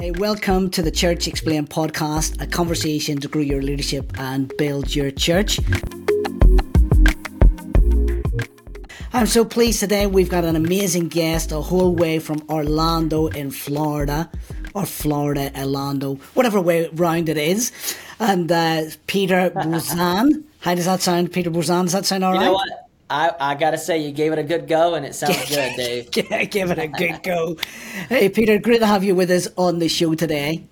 Hey, welcome to the Church Explained podcast, a conversation to grow your leadership and build your church. I'm so pleased today we've got an amazing guest, a whole way from Orlando in Florida, or Florida, Orlando, whatever way round it is. And uh, Peter Buzyan. How does that sound, Peter Buzyan? Does that sound all you right? I, I gotta say, you gave it a good go, and it sounds good, Dave. yeah, give it a good go. Hey, Peter, great to have you with us on the show today.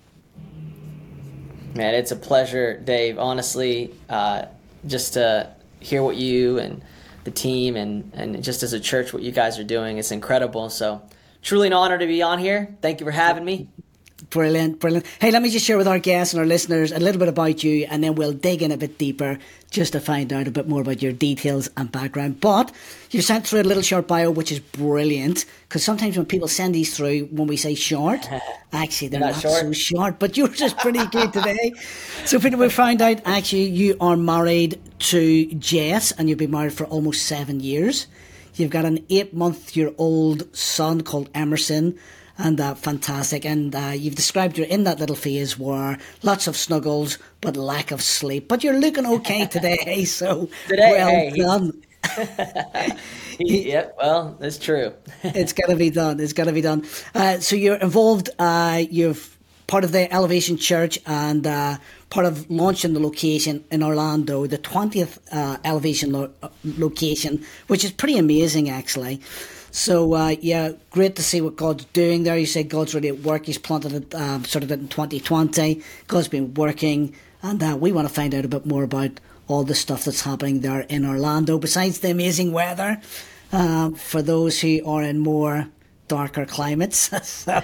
Man, it's a pleasure, Dave. Honestly, uh, just to hear what you and the team and, and just as a church, what you guys are doing, it's incredible. So, truly an honor to be on here. Thank you for having me. Brilliant, brilliant. Hey, let me just share with our guests and our listeners a little bit about you, and then we'll dig in a bit deeper just to find out a bit more about your details and background. But you sent through a little short bio, which is brilliant because sometimes when people send these through, when we say short, actually they're not, Not short. so short, but yours is pretty good today. So, Peter, we found out actually you are married to Jess, and you've been married for almost seven years. You've got an eight month year old son called Emerson and uh, fantastic. And uh, you've described you're in that little phase where lots of snuggles but lack of sleep. But you're looking okay today, so Today, well hey, done. yep, well, that's true. it's got to be done. It's got to be done. Uh, so you're involved. Uh, you're part of the Elevation Church and uh, part of launching the location in Orlando, the twentieth uh, Elevation lo- location, which is pretty amazing, actually. So uh, yeah, great to see what God's doing there. You say God's really at work. He's planted it, um, sort of in 2020. God's been working, and uh, we want to find out a bit more about all the stuff that's happening there in Orlando. Besides the amazing weather, uh, for those who are in more darker climates. so,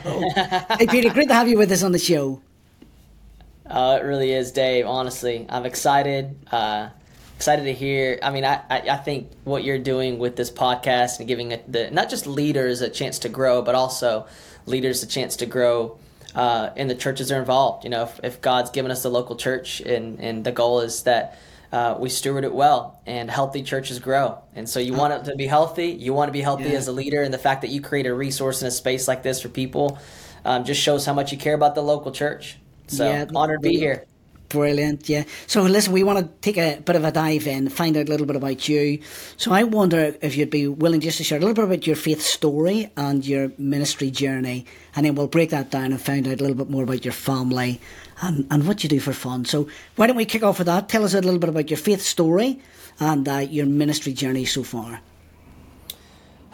hey Peter, great to have you with us on the show. Uh, it really is, Dave. Honestly, I'm excited. Excited to hear. I mean, I, I, I think what you're doing with this podcast and giving it the not just leaders a chance to grow, but also leaders a chance to grow. Uh, and the churches are involved. You know, if, if God's given us a local church, and and the goal is that uh, we steward it well, and healthy churches grow. And so you want it to be healthy. You want to be healthy Yeah. as a leader, and the fact that you create a resource in a space like this for people um, just shows how much you care about the local church. So Yeah, honored to be here. Brilliant, yeah. So listen, we want to take a bit of a dive in, find out a little bit about you. So I wonder if you'd be willing just to share a little bit about your faith story and your ministry journey, and then we'll break that down and find out a little bit more about your family and, and what you do for fun. So why don't we kick off with that? Tell us a little bit about your faith story and uh, your ministry journey so far.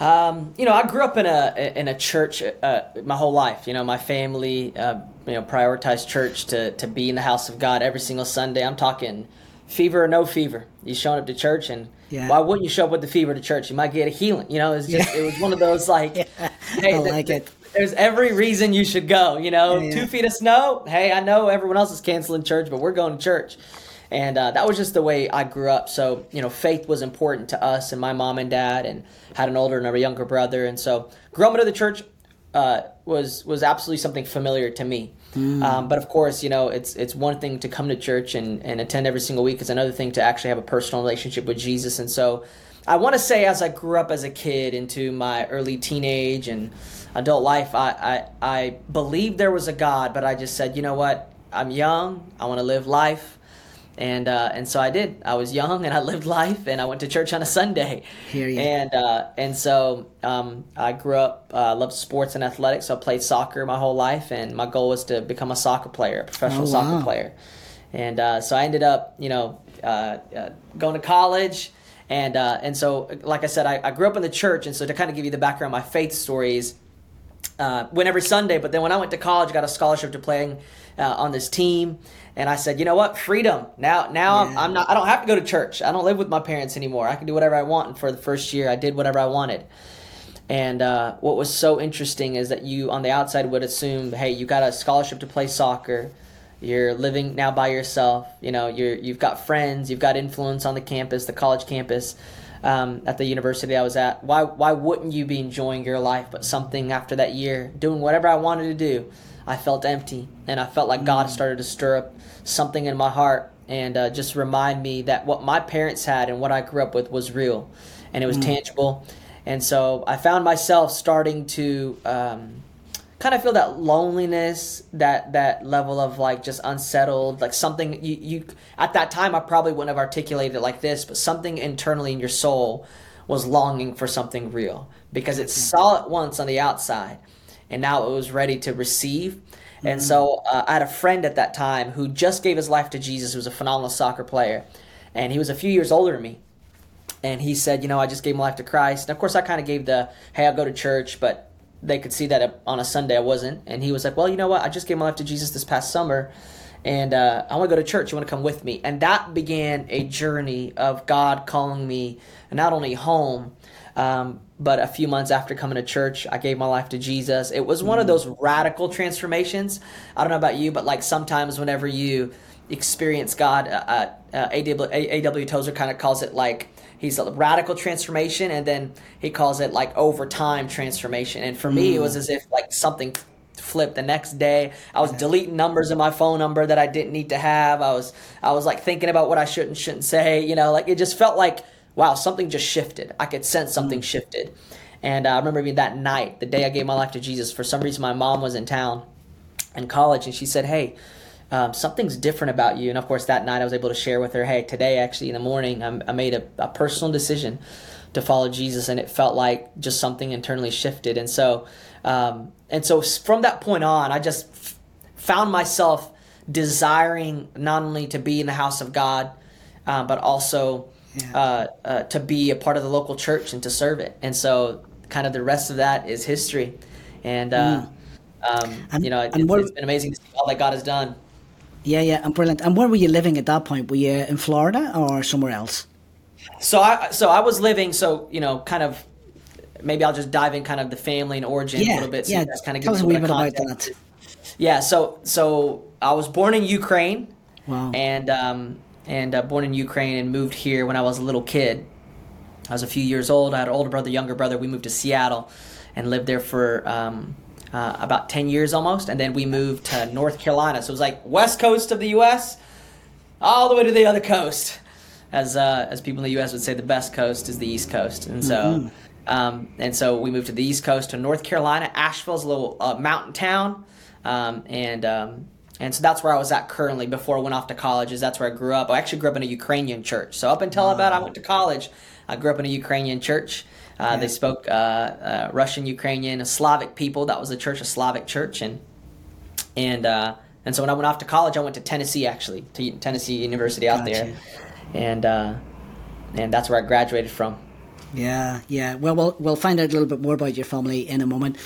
Um, you know, I grew up in a in a church uh, my whole life. You know, my family, uh, you know, prioritized church to to be in the house of God every single Sunday. I'm talking fever or no fever. You showing up to church, and Yeah. why wouldn't you show up with the fever to church? You might get a healing. You know, it's just it was one of those like, hey, I th- like th-. There's every reason you should go. You know, Yeah, yeah. two feet of snow. Hey, I know everyone else is canceling church, but we're going to church. And uh, that was just the way I grew up. So, you know, faith was important to us and my mom and dad, and had an older and a younger brother. And so, growing up in the church uh, was was absolutely something familiar to me. Um, but of course, you know, it's it's one thing to come to church and, and attend every single week. It's another thing to actually have a personal relationship with Jesus. And so, I want to say, as I grew up as a kid into my early teenage and adult life, I, I, I believed there was a God, but I just said, you know what? I'm young. I want to live life. And, uh, and so I did. I was young and I lived life and I went to church on a Sunday. Hear ya. And, uh, and so um, I grew up, uh, loved sports and athletics. So I played soccer my whole life and my goal was to become a soccer player, a professional Oh, soccer player. And uh, so I ended up, you know, uh, uh, going to college. And, uh, and so, like I said, I, I grew up in the church. And so, to kind of give you the background, my faith stories, uh, went every Sunday. But then when I went to college, I got a scholarship to playing uh, on this team. And I said, you know what, freedom. Now, now I'm, Yeah. I'm not. I don't have to go to church. I don't live with my parents anymore. I can do whatever I want. And for the first year, I did whatever I wanted. And uh, what was so interesting is that you, on the outside, would assume, hey, you got a scholarship to play soccer. You're living now by yourself. You know, you're you've got friends. You've got influence on the campus, the college campus, um, at the university I was at. Why why wouldn't you be enjoying your life? But something after that year, doing whatever I wanted to do, I felt empty, and I felt like God started to stir up something in my heart and uh, just remind me that what my parents had and what I grew up with was real, and it was tangible. And so I found myself starting to um, kind of feel that loneliness, that that level of like just unsettled, like something you, you at that time I probably wouldn't have articulated it like this, but something internally in your soul was longing for something real because it saw it once on the outside and now it was ready to receive. And mm-hmm. so uh, I had a friend at that time who just gave his life to Jesus, who was a phenomenal soccer player, and he was a few years older than me. And he said, you know, I just gave my life to Christ. And of course, I kind of gave the, hey, I'll go to church, but they could see that on a Sunday I wasn't. And he was like, well, you know what? I just gave my life to Jesus this past summer and uh, I want to go to church. You want to come with me? And that began a journey of God calling me not only home, um, but a few months after coming to church, I gave my life to Jesus. It was one of mm. those radical transformations. I don't know about you, but like sometimes whenever you experience God, uh, uh, uh A.W. Tozer kind of calls it like he's a radical transformation and then he calls it like over time transformation and for mm. me it was mm. as if like something flipped the next day i was deleting numbers in my phone number that i didn't need to have i was i was like thinking about what i should and shouldn't say you know like it just felt like wow something just shifted i could sense something mm. shifted and uh, i remember being that night the day i gave my life to jesus for some reason my mom was in town in college and she said hey um, something's different about you. And of course, that night I was able to share with her, hey, today actually in the morning, I, I made a, a, personal decision to follow Jesus, and it felt like just something internally shifted. And so, um, and so from that point on, I just f- found myself desiring not only to be in the house of God, um, but also yeah. uh, uh, to be a part of the local church and to serve it. And so, kind of the rest of that is history. And, uh, mm. um, you know, it, it's been amazing to see all that God has done. Yeah, yeah, and brilliant. And where were you living at that point? Were you in Florida or somewhere else? So I so I was living so you know kind of maybe I'll just dive in kind of the family and origin yeah, a little bit. So yeah, kind of tell us a wee bit about that. Yeah, so so I was born in Ukraine. Wow. And um and uh, born in Ukraine and moved here when I was a little kid. I was a few years old. I had an older brother, younger brother. We moved to Seattle and lived there for um, uh, about 10 years almost, and then we moved to North Carolina. So it was like west coast of the U.S. all the way to the other coast. As, uh, as people in the U.S. would say, the best coast is the East Coast. And so, mm-hmm. um, and so we moved to the East Coast to North Carolina. Asheville's a little uh, mountain town. Um, and, um, and so that's where I was at currently before I went off to college. Is that's where I grew up. I actually grew up in a Ukrainian church. So up until wow. about I went to college, I grew up in a Ukrainian church. Uh, yeah. They spoke uh, uh, Russian, Ukrainian, Slavic people. That was the church, a Slavic church, and and uh, and so when I went off to college, I went to Tennessee actually, to Tennessee University out gotcha. there, and uh, and that's where I graduated from. Yeah, yeah. Well, we'll we'll find out a little bit more about your family in a moment.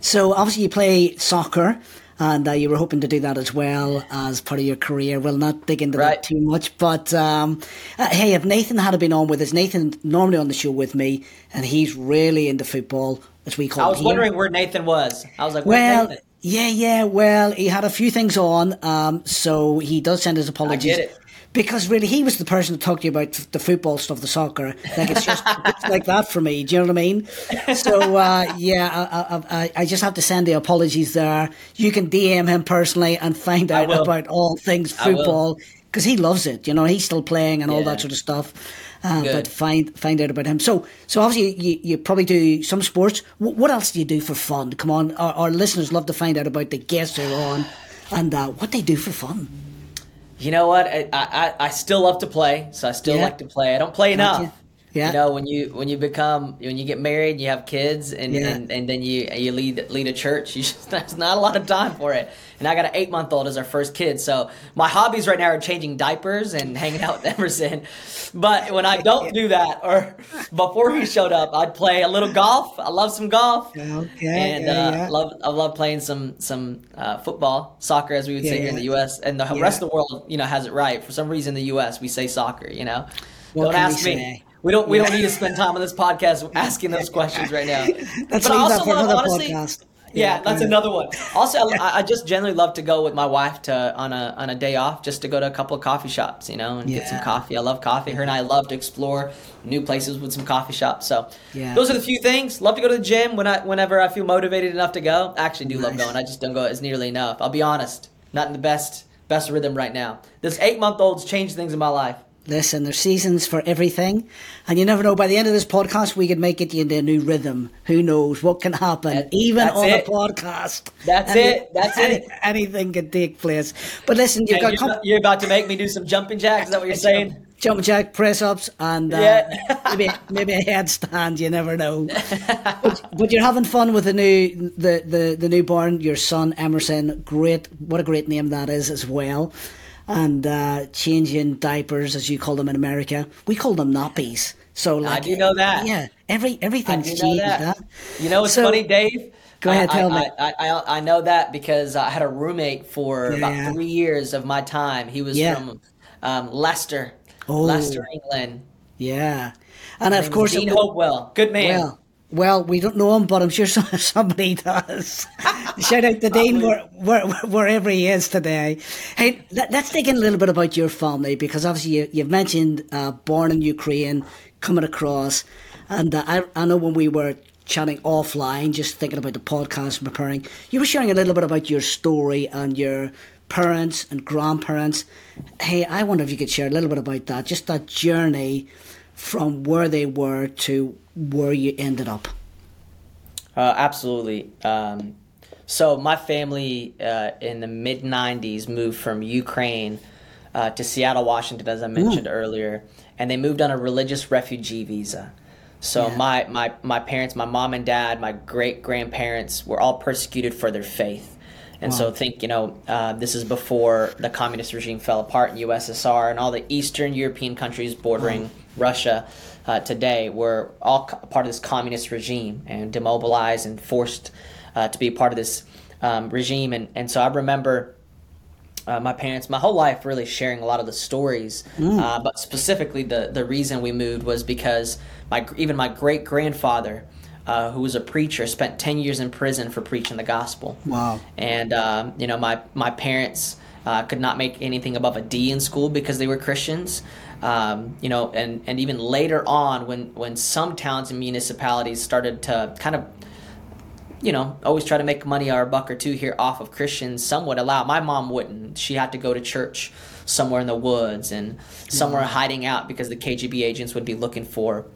So obviously you play soccer and uh, you were hoping to do that as well as part of your career. We'll not dig into right. that too much, but um, uh, hey, if Nathan had been on with us, Nathan normally on the show with me, and he's really into football, as we call. I was it wondering where Nathan was. I was like, well. Nathan? Yeah, yeah. Well, he had a few things on, um, so he does send his apologies. I get it because really he was the person to talk to you about the football stuff, the soccer. Like it's just it's like that for me. Do you know what I mean? So uh, yeah, I, I, I, just have to send the apologies there. You can DM him personally and find out about all things football because he loves it. You know, he's still playing and yeah. all that sort of stuff. Uh, but find find out about him. So so obviously you, you probably do some sports. W- what else do you do for fun? Come on, our, our listeners love to find out about the guests who are on and uh, what they do for fun. You know what? I, I, I still love to play, so I still yeah. like to play. I don't play enough. Yeah. You know, when you when you become when you get married, you have kids, and, yeah. and, and then you you lead lead a church. You just, there's not a lot of time for it. And I got an eight month old as our first kid, so my hobbies right now are changing diapers and hanging out with Emerson. But when I don't do that, or before he showed up, I'd play a little golf. I love some golf. Okay. And yeah, uh, yeah. love I love playing some some uh, football, soccer, as we would say here in the U.S. And the rest of the world, you know, has it right. For some reason, in the U.S. we say soccer. You know, what don't ask me. We don't. We don't need to spend time on this podcast asking those questions right now. That's but I also love, honestly, podcast. Yeah, yeah that's another one. Also, I, I, just generally love to go with my wife to on a on a day off just to go to a couple of coffee shops, you know, and yeah. get some coffee. I love coffee. Her and I love to explore new places with some coffee shops. So yeah. those are the few things. Love to go to the gym when I whenever I feel motivated enough to go. I actually do nice. love going. I just don't go as nearly enough. I'll be honest. Not in the best best rhythm right now. This eight month old's changed things in my life. Listen, there's seasons for everything, and you never know. By the end of this podcast, we could make it into a new rhythm. Who knows what can happen, That- even on it. a podcast. That's Any- it. That's any- it. Anything can take place. But listen, you've got you're, com- about, you're about to make me do some jumping jacks. Is that what you're saying? jump jack, press ups, and uh, Yeah. maybe maybe a headstand. You never know. but, but you're having fun with the new the, the the newborn, your son Emerson. Great, what a great name that is as well. And uh, changing diapers, as you call them in America, we call them nappies. So like, I do know that. Yeah, every everything's changed. that. huh? You know what's So- funny, Dave? Go ahead, I, tell I, me. I, I, I know that because I had a roommate for Yeah. about three years of my time. He was Yeah. from um, Leicester, Oh. Leicester, England. Yeah, and of course, Dean Hopewell, good man. Well, well, we don't know him, but I'm sure somebody does. Shout out to Dean where, where, wherever he is today. Hey, let, us dig in a little bit about your family because obviously you, you've mentioned uh, born in Ukraine, coming across, and uh, I, I know when we were chatting offline, just thinking about the podcast and preparing, you were sharing a little bit about your story and your parents and grandparents. Hey, I wonder if you could share a little bit about that, just that journey from where they were to where you ended up. Uh, absolutely. Um, so my family uh, in the mid '90s moved from Ukraine uh, to Seattle, Washington, as I mentioned earlier, and they moved on a religious refugee visa. So Yeah. my, my my parents, my mom and dad, my great grandparents were all persecuted for their faith. And so think, you know, uh, this is before the communist regime fell apart in USSR and all the Eastern European countries bordering Russia uh, today were all co- part of this communist regime and demobilized and forced uh, to be part of this um, regime. And, and so I remember uh, my parents, my whole life, really sharing a lot of the stories. Uh, but specifically, the the reason we moved was because my even my great grandfather, uh, who was a preacher, spent ten years in prison for preaching the gospel. Wow. And um, you know, my my parents uh, could not make anything above a D in school because they were Christians. Um, you know, and and even later on, when when some towns and municipalities started to kind of you know, always try to make money or a buck or two here off of Christians. Some would allow. My mom wouldn't. She had to go to church somewhere in the woods and somewhere hiding out because the KGB agents would be looking for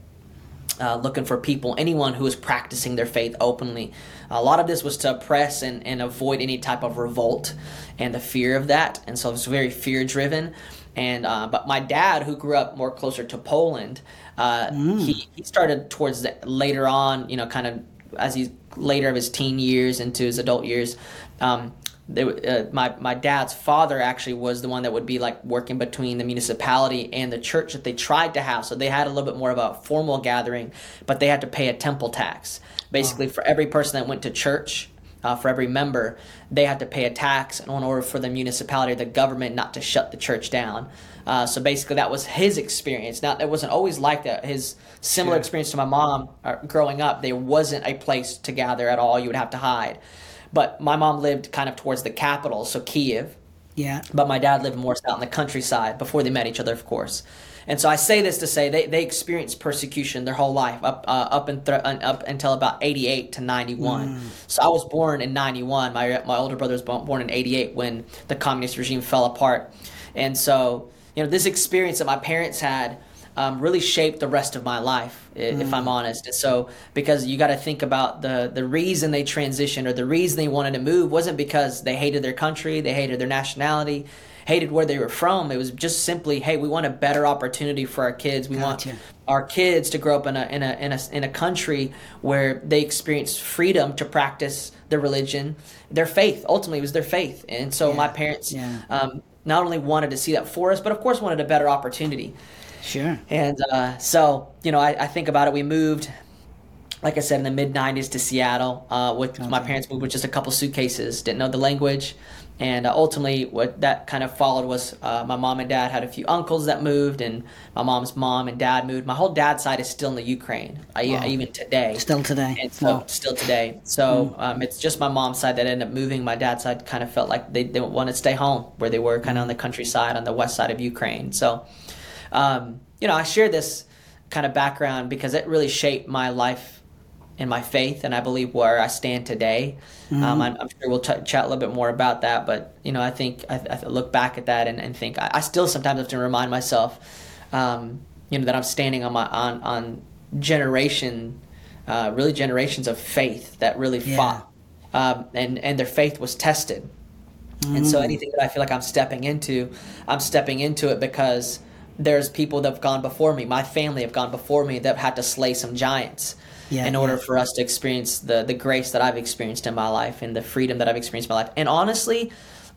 uh, looking for people, anyone who was practicing their faith openly. A lot of this was to oppress and, and avoid any type of revolt and the fear of that. And so it was very fear driven. And uh, but my dad, who grew up more closer to Poland, uh, he, he started towards the, later on, you know, kind of as he's later of his teen years into his adult years. Um, they, uh, my my dad's father actually was the one that would be like working between the municipality and the church that they tried to have. So they had a little bit more of a formal gathering, but they had to pay a temple tax. Basically, for every person that went to church, uh, for every member, they had to pay a tax in order for the municipality or the government not to shut the church down. Uh, so basically, that was his experience. Now, it wasn't always like that. His similar experience to my mom uh, growing up, there wasn't a place to gather at all. You would have to hide. But my mom lived kind of towards the capital, so Kiev. Yeah. But my dad lived more out in the countryside before they met each other, of course. And so I say this to say they, they experienced persecution their whole life up uh, up and th- up until about 88 to 91. So I was born in 91. My my older brother was born in 88 when the communist regime fell apart. And so, you know, this experience that my parents had um, really shaped the rest of my life, if I'm honest. And so, because you got to think about the the reason they transitioned or the reason they wanted to move wasn't because they hated their country, they hated their nationality, hated where they were from. It was just simply, hey, we want a better opportunity for our kids. We Gotcha. want our kids to grow up in a in a in a in a country where they experience freedom to practice their religion, their faith. Ultimately, it was their faith. And so, my parents yeah. um, not only wanted to see that for us, but of course wanted a better opportunity. Sure. And uh, so, you know, I, I think about it. We moved, like I said, in the mid 90s to Seattle uh, with my parents moved with just a couple suitcases, didn't know the language. And uh, ultimately, what that kind of followed was uh, my mom and dad had a few uncles that moved, and my mom's mom and dad moved. My whole dad's side is still in the Ukraine, I, Wow. even today. Still today. And so, Wow. still today. So um, it's just my mom's side that ended up moving. My dad's side kind of felt like they didn't want to stay home, where they were kind of on the countryside on the west side of Ukraine. So, um, you know, I share this kind of background because it really shaped my life and my faith, and I believe where I stand today. Um, I'm, I'm sure we'll ch- chat a little bit more about that, but you know, I think I, I look back at that and, and think I, I still sometimes have to remind myself um, you know, that I'm standing on my on on generation, uh, really generations of faith that really Yeah. fought, um, and and their faith was tested. And so anything that I feel like I'm stepping into, I'm stepping into it because there's people that have gone before me. My family have gone before me that have had to slay some giants Yeah, in order yeah. for us to experience the the grace that I've experienced in my life and the freedom that I've experienced in my life. And honestly,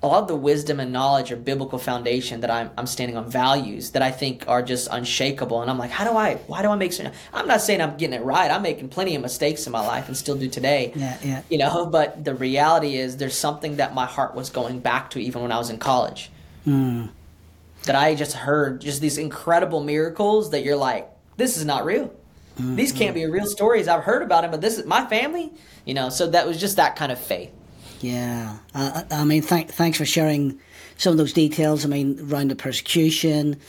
a lot of the wisdom and knowledge or biblical foundation that I'm, I'm standing on values that I think are just unshakable. And I'm like, how do I, why do I make certain? I'm not saying I'm getting it right. I'm making plenty of mistakes in my life and still do today. Yeah, yeah. You know, but the reality is there's something that my heart was going back to even when I was in college. Hmm. That I just heard just these incredible miracles that you're like, this is not real. These can't be real stories. I've heard about them, but this is my family. You know, so that was just that kind of faith. Yeah, I I mean, th- thanks for sharing some of those details. I mean, around the persecution,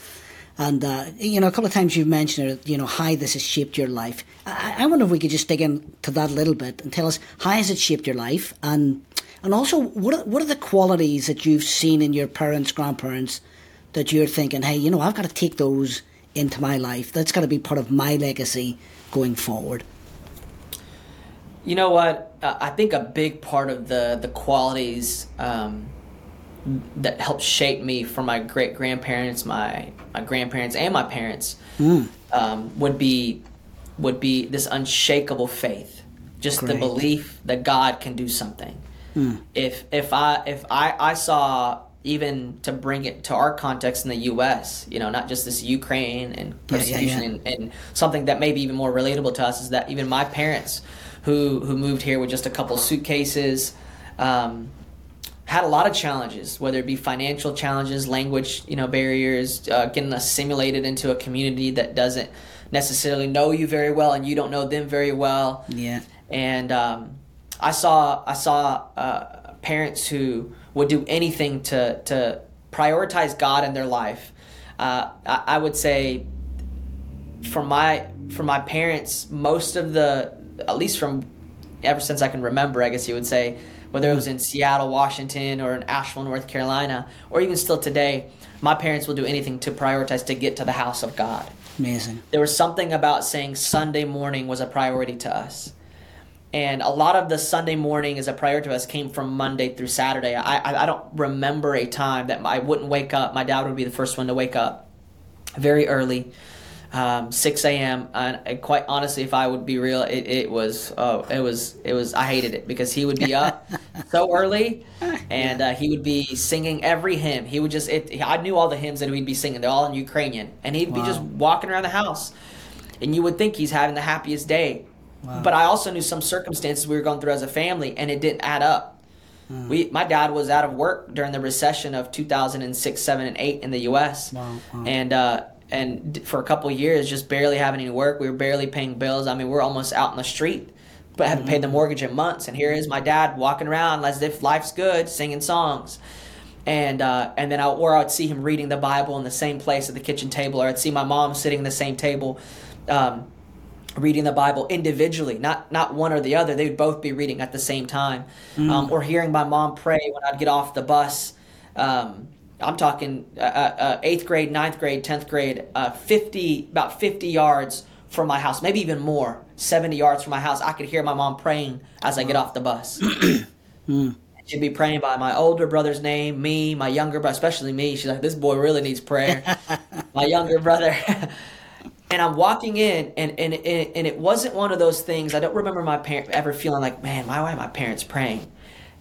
and uh, you know, a couple of times you've mentioned, uh, you know, how this has shaped your life. I, I wonder if we could just dig into that a little bit and tell us how has it shaped your life, and and also what are, what are the qualities that you've seen in your parents, grandparents, that you're thinking, hey, you know, I've got to take those into my life. That's got to be part of my legacy going forward. You know what? Uh, I think a big part of the the qualities um, that helped shape me from my great grandparents, my my grandparents, and my parents um, would be would be this unshakable faith, just the belief that God can do something. If if I if I I saw even to bring it to our context in the U.S., you know, not just this Ukraine and Yeah, yeah, persecution yeah. and, and something that may be even more relatable to us is that even my parents, who who moved here with just a couple suitcases, um, had a lot of challenges, whether it be financial challenges, language, you know, barriers, uh, getting assimilated into a community that doesn't necessarily know you very well, and you don't know them very well Yeah, and um, I saw I saw uh, parents who would do anything to to prioritize God in their life. Uh, I, I would say from my from my parents, most of the at least from ever since I can remember, I guess you would say, whether it was in Seattle, Washington, or in Asheville, North Carolina, or even still today, my parents will do anything to prioritize to get to the house of God amazing. there was something about saying Sunday morning was a priority to us. And a lot of the Sunday morning as a priority to us came from Monday through Saturday. I, I, I don't remember a time that I wouldn't wake up. My dad would be the first one to wake up very early, um, 6 a.m. And, and quite honestly, if I would be real, it, it was, oh, it was, it was, I hated it because he would be up so early and uh, he would be singing every hymn. He would just, it, I knew all the hymns that we'd be singing. They're all in Ukrainian. And he'd be just walking around the house and you would think he's having the happiest day. But I also knew some circumstances we were going through as a family, and it didn't add up. Hmm. We, my dad was out of work during the recession of 2006, seven, and eight in the U.S. Wow, wow. and uh, and for a couple of years, just barely having any work. We were barely paying bills. I mean, we're almost out in the street, but haven't paid the Hmm. mortgage in months. And here is my dad walking around as if life's good, singing songs and uh, and then I or I'd see him reading the Bible in the same place at the kitchen table, or I'd see my mom sitting in the same table, um, reading the Bible individually, not not one or the other. They would both be reading at the same time, um, or hearing my mom pray when I'd get off the bus. Um, I'm talking uh, uh, eighth grade, ninth grade, tenth grade, uh, fifty about fifty yards from my house, maybe even more, seventy yards from my house. I could hear my mom praying as I get off the bus. She'd be praying by my older brother's name, me, my younger brother, especially me. She's like, this boy really needs prayer. my younger brother. and I'm walking in, and, and, and, it wasn't one of those things. I don't remember my parent ever feeling like, man, why, are my parents praying?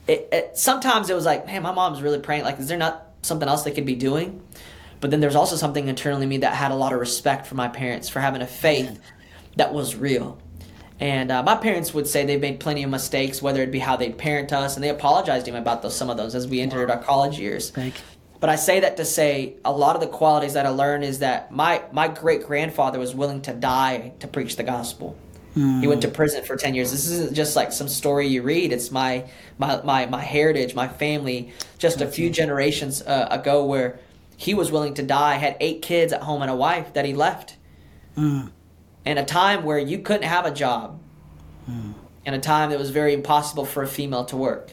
It, it, sometimes it was like, man, my mom's really praying. Like, is there not something else they could be doing? But then there's also something internally in me that had a lot of respect for my parents for having a faith that was real. And uh, my parents would say they've made plenty of mistakes, whether it be how they'd parent us, and they apologized to him about those some of those as we entered our college years. Thank But I say that to say a lot of the qualities that I learned is that my my great grandfather was willing to die to preach the gospel. He went to hmm. prison for ten years. This isn't just like some story you read. It's my my my, my heritage, my family. Just a few hmm. generations uh, ago, where he was willing to die, had eight kids at home and a wife that he left hmm. in a time where you couldn't have a job, in a time that was very impossible for a female to work.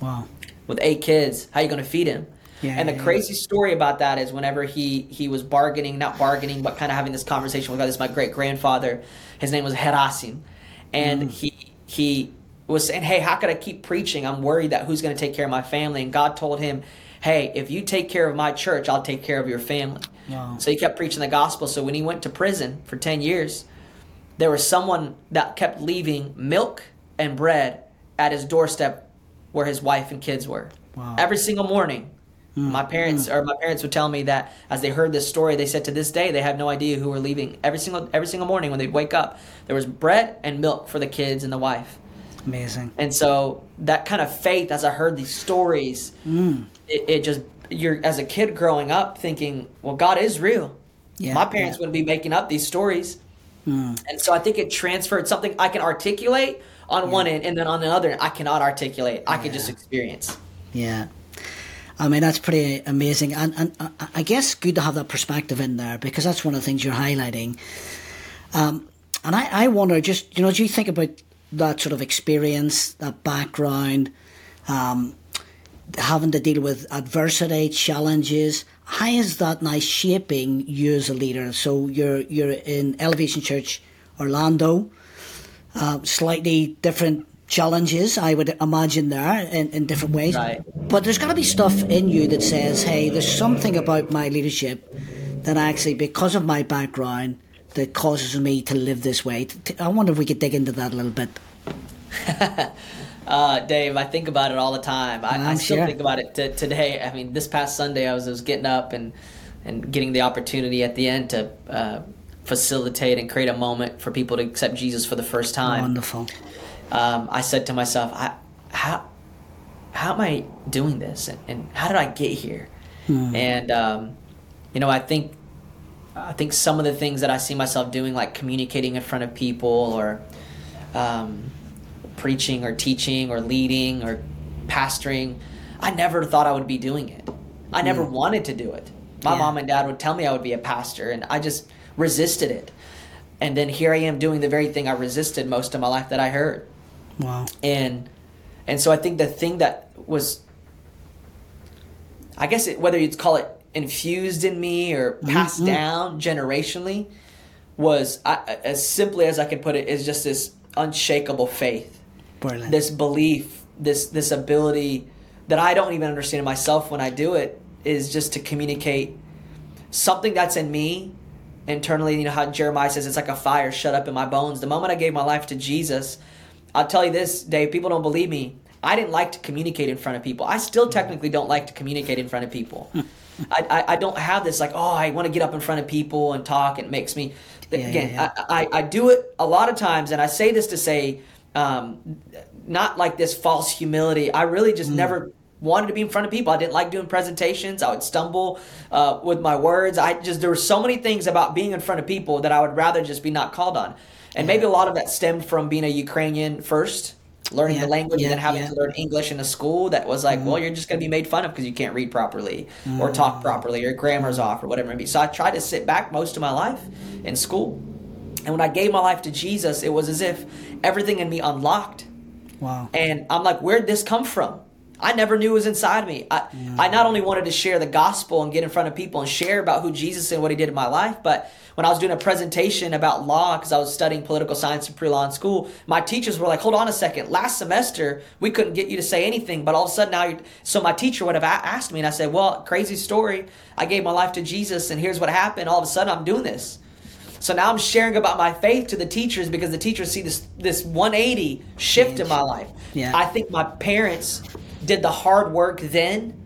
Wow. With eight kids, how are you going to feed him? Yeah, and the crazy story about that is whenever he he was bargaining, not bargaining, but kind of having this conversation with God. This is my great grandfather. His name was Herasim, and Mm. he he was saying, "Hey, how could I keep preaching? I'm worried that who's going to take care of my family." And God told him, "Hey, if you take care of my church, I'll take care of your family." Wow. So he kept preaching the gospel. So when he went to prison for ten years, there was someone that kept leaving milk and bread at his doorstep where his wife and kids were. Wow. Every single morning. My parents or my parents would tell me that as they heard this story, they said to this day they have no idea who were leaving. Every single every single morning when they'd wake up, there was bread and milk for the kids and the wife. Amazing. And so that kind of faith, as I heard these stories, Mm. it, it just you're as a kid growing up thinking, well, God is real. Yeah, My parents yeah. wouldn't be making up these stories. Mm. And so I think it transferred something I can articulate on one end, and then on the other, end, I cannot articulate. I can just experience. Yeah. I mean, that's pretty amazing. And, and uh, I guess good to have that perspective in there because that's one of the things you're highlighting. Um, and I, I wonder, just, you know, do you think about that sort of experience, that background, um, having to deal with adversity, challenges? How is that now shaping you as a leader? So you're you're in Elevation Church, Orlando, uh, slightly different challenges, I would imagine there in, in different ways. Right. But there's got to be stuff in you that says, hey, there's something about my leadership that actually, because of my background, that causes me to live this way. I wonder if we could dig into that a little bit. Uh, Dave, I think about it all the time. I, I still sure. think about it t- today. I mean, this past Sunday, I was, I was getting up and, and getting the opportunity at the end to uh, facilitate and create a moment for people to accept Jesus for the first time. Wonderful. Um, I said to myself, I, how, how am I doing this, and, and how did I get here? And um, you know, I think, I think some of the things that I see myself doing, like communicating in front of people, or um, preaching, or teaching, or leading, or pastoring, I never thought I would be doing it. I never wanted to do it. My Yeah. mom and dad would tell me I would be a pastor, and I just resisted it. And then here I am doing the very thing I resisted most of my life that I heard Wow. and and so I think the thing that was, I guess it, whether you'd call it infused in me or mm-hmm. passed down generationally, was I, as simply as I can put it is just this unshakable faith, Brilliant. this belief, this this ability that I don't even understand myself when I do it is just to communicate something that's in me internally. You know how Jeremiah says it's like a fire shut up in my bones. The moment I gave my life to Jesus, I'll tell you this, Dave. People don't believe me. I didn't like to communicate in front of people. I still technically don't like to communicate in front of people. I, I, I don't have this like oh I want to get up in front of people and talk. It makes me Yeah, again yeah, I, I, I do it a lot of times, and I say this to say um, not like this false humility. I really just never wanted to be in front of people. I didn't like doing presentations. I would stumble uh, with my words. I just there were so many things about being in front of people that I would rather just be not called on. And maybe a lot of that stemmed from being a Ukrainian first, learning Yeah, the language, yeah, and then having yeah. to learn English in a school that was like, well, mm-hmm. you're just going to be made fun of because you can't read properly or mm-hmm. talk properly, your grammar's off or whatever it may be. So I tried to sit back most of my life in school. And when I gave my life to Jesus, it was as if everything in me unlocked. wow. And I'm like, where'd this come from? I never knew it was inside me. I, I not only wanted to share the gospel and get in front of people and share about who Jesus and what he did in my life, but when I was doing a presentation about law, because I was studying political science and pre law in school, my teachers were like, hold on a second. Last semester, we couldn't get you to say anything, but all of a sudden now, you so my teacher would have asked me, and I said, well, crazy story. I gave my life to Jesus, and here's what happened. All of a sudden, I'm doing this. So now I'm sharing about my faith to the teachers because the teachers see this this 180 shift in my life. Yeah. I think my parents did the hard work then.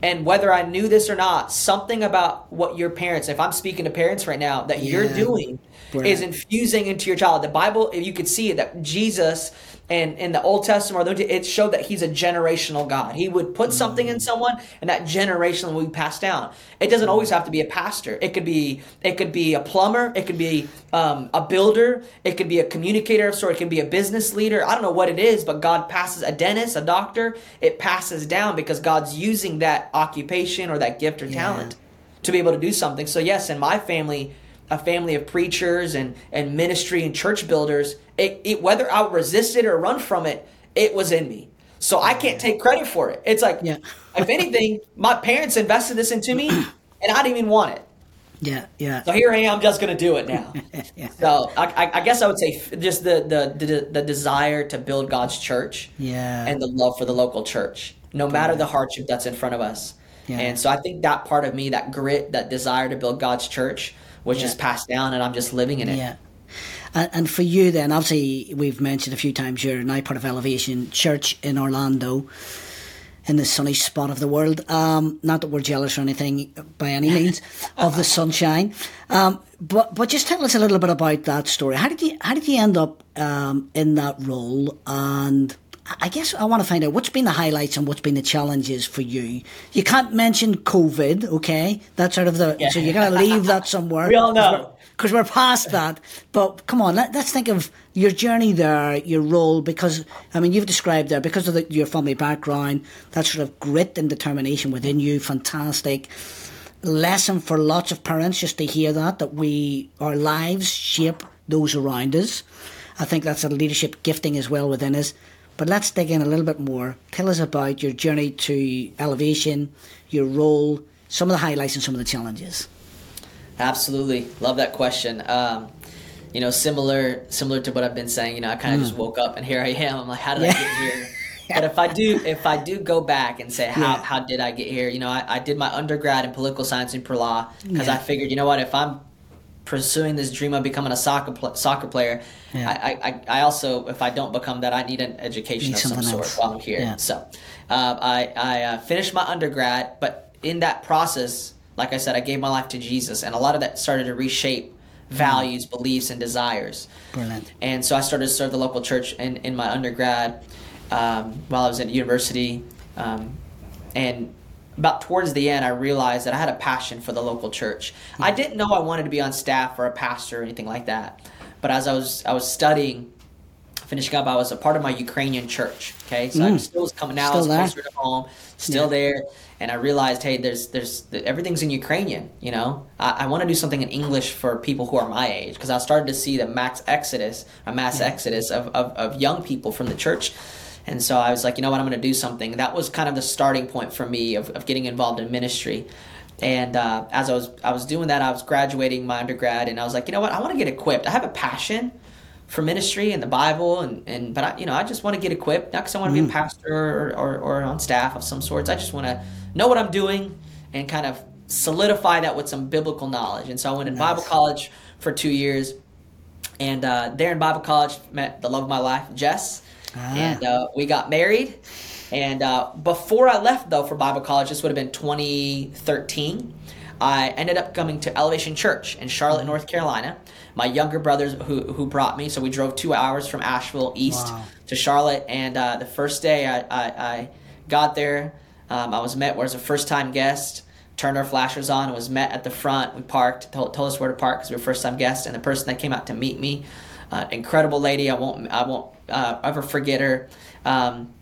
And whether I knew this or not, something about what your parents, if I'm speaking to parents right now, that you're Yeah. doing is infusing into your child. The Bible, if you could see it, that Jesus and in the Old Testament, it showed that he's a generational God. He would put something Mm. in someone, and that generation will be passed down. It doesn't always have to be a pastor. It could be it could be a plumber. It could be um, a builder. It could be a communicator of sort. It could be a business leader. I don't know what it is, but God passes a dentist, a doctor. It passes down because God's using that occupation or that gift or talent to be able to do something. So yes, in my family, a family of preachers and and ministry and church builders, it, it whether I would resist it or run from it, it was in me. So I can't take credit for it. It's like, Yeah. if anything, my parents invested this into me, and I didn't even want it. Yeah, yeah. So here I am, just going to do it now. Yeah. So I, I, I guess I would say just the, the the the desire to build God's church, Yeah. and the love for the local church, no matter the hardship that's in front of us. Yeah. And so I think that part of me, that grit, that desire to build God's church, was Yeah. just passed down, and I'm just living in it. Yeah. And, and for you, then, obviously, we've mentioned a few times you're now part of Elevation Church in Orlando, in the sunny spot of the world. Um, not that we're jealous or anything by any means of the sunshine, um, but but just tell us a little bit about that story. How did you how did you end up um, in that role? And I guess I want to find out what's been the highlights and what's been the challenges for you. You can't mention COVID, okay? That's sort of the so you're going to leave that somewhere. We all know. because we're past that. But come on, let, us think of your journey there, your role, because I mean, you've described there because of the, your family background, that sort of grit and determination within you, fantastic lesson for lots of parents just to hear that that we our lives shape those around us. I think that's a leadership gifting as well within us. But let's dig in a little bit more. Tell us about your journey to elevation, your role, some of the highlights and some of the challenges. Absolutely, love that question. Um, you know, similar similar to what I've been saying. You know, I kind of just woke up and here I am. I'm like, how did I Mm. Get here? But if I do, if I do go back and say how, Yeah. how did I get here? You know, I, I did my undergrad in political science per law because Yeah. I figured, you know what, if I'm pursuing this dream of becoming a soccer pl- soccer player, Yeah. I, I, I also if I don't become that, I need an education Need of some sort else. while I'm here. Yeah. So uh, I I uh, finished my undergrad, but in that process, like I said, I gave my life to Jesus, and a lot of that started to reshape values, beliefs, and desires. Brilliant. And so I started to serve the local church in, in my undergrad um, while I was at university. Um, and about towards the end, I realized that I had a passion for the local church. I didn't know I wanted to be on staff or a pastor or anything like that. But as I was I was studying, finishing up, I was a part of my Ukrainian church. Okay, so I still was coming out, Mm. Still was closer to home, still Yeah. there, and I realized, hey, there's there's everything's in Ukrainian. You know, I, I want to do something in English for people who are my age because I started to see the max exodus, a mass exodus of, of of young people from the church. And so I was like, you know what, I'm going to do something. That was kind of the starting point for me of, of getting involved in ministry. And uh, as I was I was doing that, I was graduating my undergrad, and I was like, you know what, I want to get equipped. I have a passion for ministry and the Bible, and, and but I, you know, I just want to get equipped, not because I want to be a pastor or, or, or on staff of some sorts. I just want to know what I'm doing and kind of solidify that with some biblical knowledge. And so I went in Bible college for two years, and uh, there in Bible college met the love of my life, Jess, Ah. and uh, we got married. And uh, before I left, though, for Bible college, this would have been 2013. I ended up coming to Elevation Church in Charlotte, North Carolina. My younger brothers who, who brought me, so we drove two hours from Asheville east Wow. to Charlotte. And uh, the first day I, I, I got there, um, I was met as a first time guest. Turned our flashers on, and was met at the front. We parked, told, told us where to park because we were first time guests. And the person that came out to meet me, uh, incredible lady. I won't I won't uh, ever forget her. Um,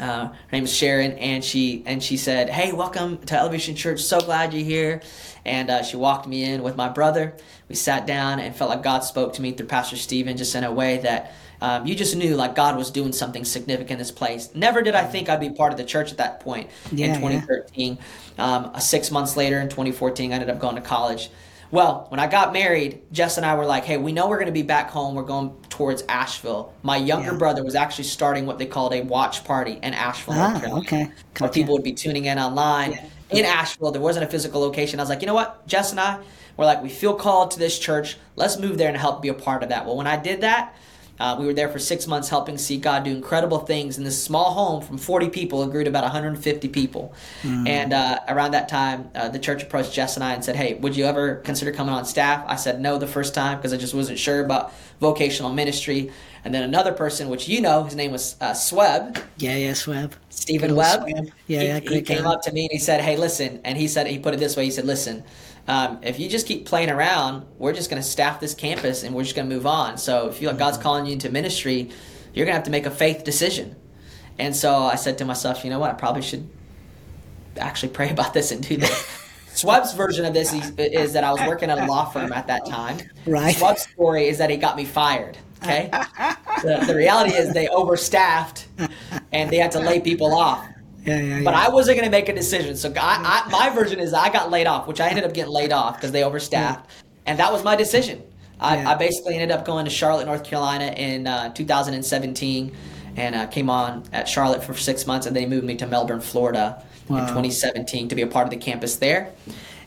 uh, her name is Sharon, and she and she said, "Hey, welcome to Elevation Church. So glad you're here." And uh, she walked me in with my brother. We sat down and felt like God spoke to me through Pastor Steven, just in a way that um, you just knew like God was doing something significant in this place. Never did I think I'd be part of the church at that point Yeah, in yeah. 2013. Um, six months later, in 2014, I ended up going to college. Well, when I got married, Jess and I were like, hey, we know we're going to be back home. We're going towards Asheville. My younger Yeah. brother was actually starting what they called a watch party in Asheville, Ah, okay. Where people would be tuning in online. In Asheville, there wasn't a physical location. I was like, you know what? Jess and I were like, we feel called to this church. Let's move there and help be a part of that. Well, when I did that, uh, we were there for six months helping see God do incredible things in this small home from 40 people. It grew to about 150 people. And uh, around that time, uh, the church approached Jess and I and said, Hey, would you ever consider coming on staff? I said no the first time because I just wasn't sure about vocational ministry. And then another person, which you know, his name was uh, Sweb, Yeah, yeah, Sweb. Stephen Webb. Sweb. Yeah, he, yeah, he came guy. up to me and he said, "Hey, listen," and he said he put it this way. He said, "Listen, um, if you just keep playing around, we're just going to staff this campus and we're just going to move on. So if you feel like Mm-hmm. God's calling you into ministry, you're going to have to make a faith decision." And so I said to myself, "You know what? I probably should actually pray about this and do this." Sweb's version of this is, is that I was working at a law firm at that time. Right. Sweb's story is that he got me fired. Okay. the, the reality is they overstaffed, and they had to lay people off. Yeah, yeah, But. I wasn't going to make a decision. So I, I, my version is I got laid off, which I ended up getting laid off because they overstaffed. And that was my decision. I. I basically ended up going to Charlotte, North Carolina in uh, 2017 and uh, came on at Charlotte for six months. And they moved me to Melbourne, Florida in 2017 to be a part of the campus there.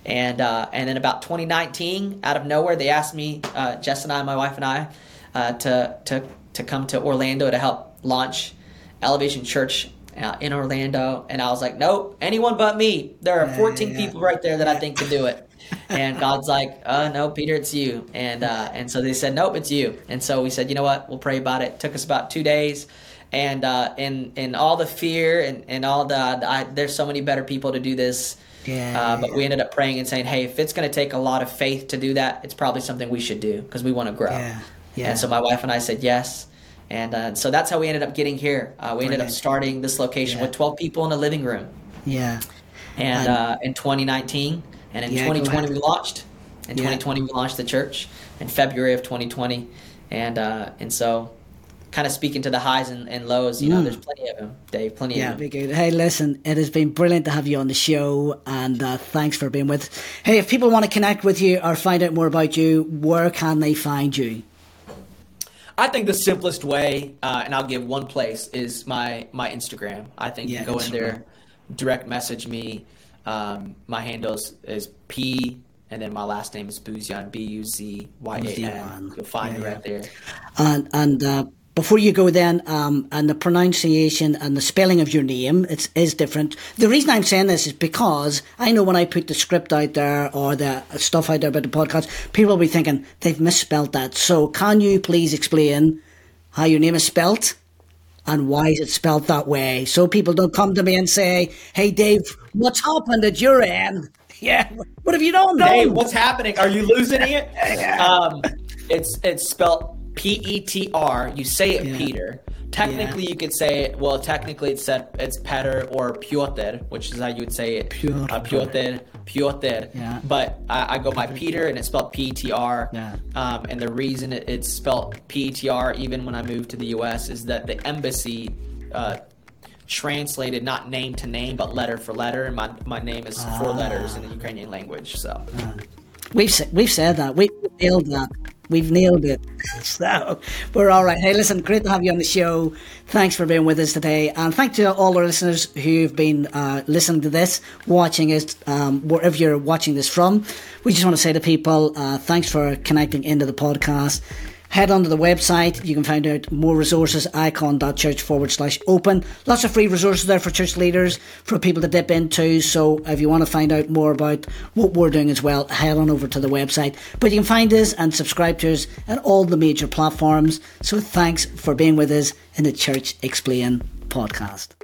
And, uh, and then about 2019, out of nowhere, they asked me, uh, Jess and I, my wife and I, uh, to, to, to come to Orlando to help launch Elevation Church uh, in Orlando, and I was like, nope, anyone but me. There are Yeah, 14 yeah. people right there that I think can do it. And God's like, uh, no, Peter, it's you. And uh, and so they said, nope, it's you. And so we said, you know what? We'll pray about it. took us about two days, and uh, in in all the fear and and all the, I, there's so many better people to do this. Yeah, Uh, but yeah. we ended up praying and saying, hey, if it's going to take a lot of faith to do that, it's probably something we should do because we want to grow. Yeah, yeah. And so my wife and I said yes. And uh, so that's how we ended up getting here. Uh, we ended up starting this location Yeah. with 12 people in a living room. yeah. And uh, in 2019, and in Yeah, 2020 we launched. In Yeah. 2020 we launched the church in February of 2020, and uh, and so kind of speaking to the highs and, and lows. You know, Mm. there's plenty of them, Dave. Plenty Yeah, of them. good. Hey, listen, it has been brilliant to have you on the show, and uh, thanks for being with. Hey, if people want to connect with you or find out more about you, where can they find you? I think the simplest way, uh, and I'll give one place, is my my Instagram. I think Yeah, you go in there, direct message me. Um, my handles is P, and then my last name is Buzyan, B U Z Y A N. You'll find Yeah, me yeah. right there. And and uh, before you go, then, um, and the pronunciation and the spelling of your name, it's is different. The reason I'm saying this is because I know when I put the script out there or the stuff out there about the podcast, people will be thinking they've misspelled that. So, can you please explain how your name is spelt? and why is it spelled that way? So people don't come to me and say, "Hey, Dave, what's happened at your end?" Yeah, what have you done? Done? what's happening? Are you losing it? um, it's it's spelled P E T R. You say it Yeah. Peter. Technically, you could say it. Well, technically, it's said it's Peter or Piotr, which is how you would say it. Piotr. Uh, Piotr. Piotr. Yeah. But I, I go by Peter, and it's spelled P E T R. Yeah. Um, and the reason it, it's spelled P E T R, even when I moved to the U.S., is that the embassy. Uh, translated not name to name but letter for letter and my, my name is four letters in the ukrainian language so We've we've said that. We've nailed that. We've nailed it. So we're all right. Hey, listen, great to have you on the show. Thanks for being with us today, and thanks to all our listeners who've been uh, listening to this, watching it, um, wherever you're watching this from. We just want to say to people, uh, thanks for connecting into the podcast. Head onto the website. You can find out more resources, ikon.church forward slash open. Lots of free resources there for church leaders, for people to dip into. So if you want to find out more about what we're doing as well, head on over to the website. But you can find us and subscribe to us at all the major platforms. So thanks for being with us in the Church Explain podcast.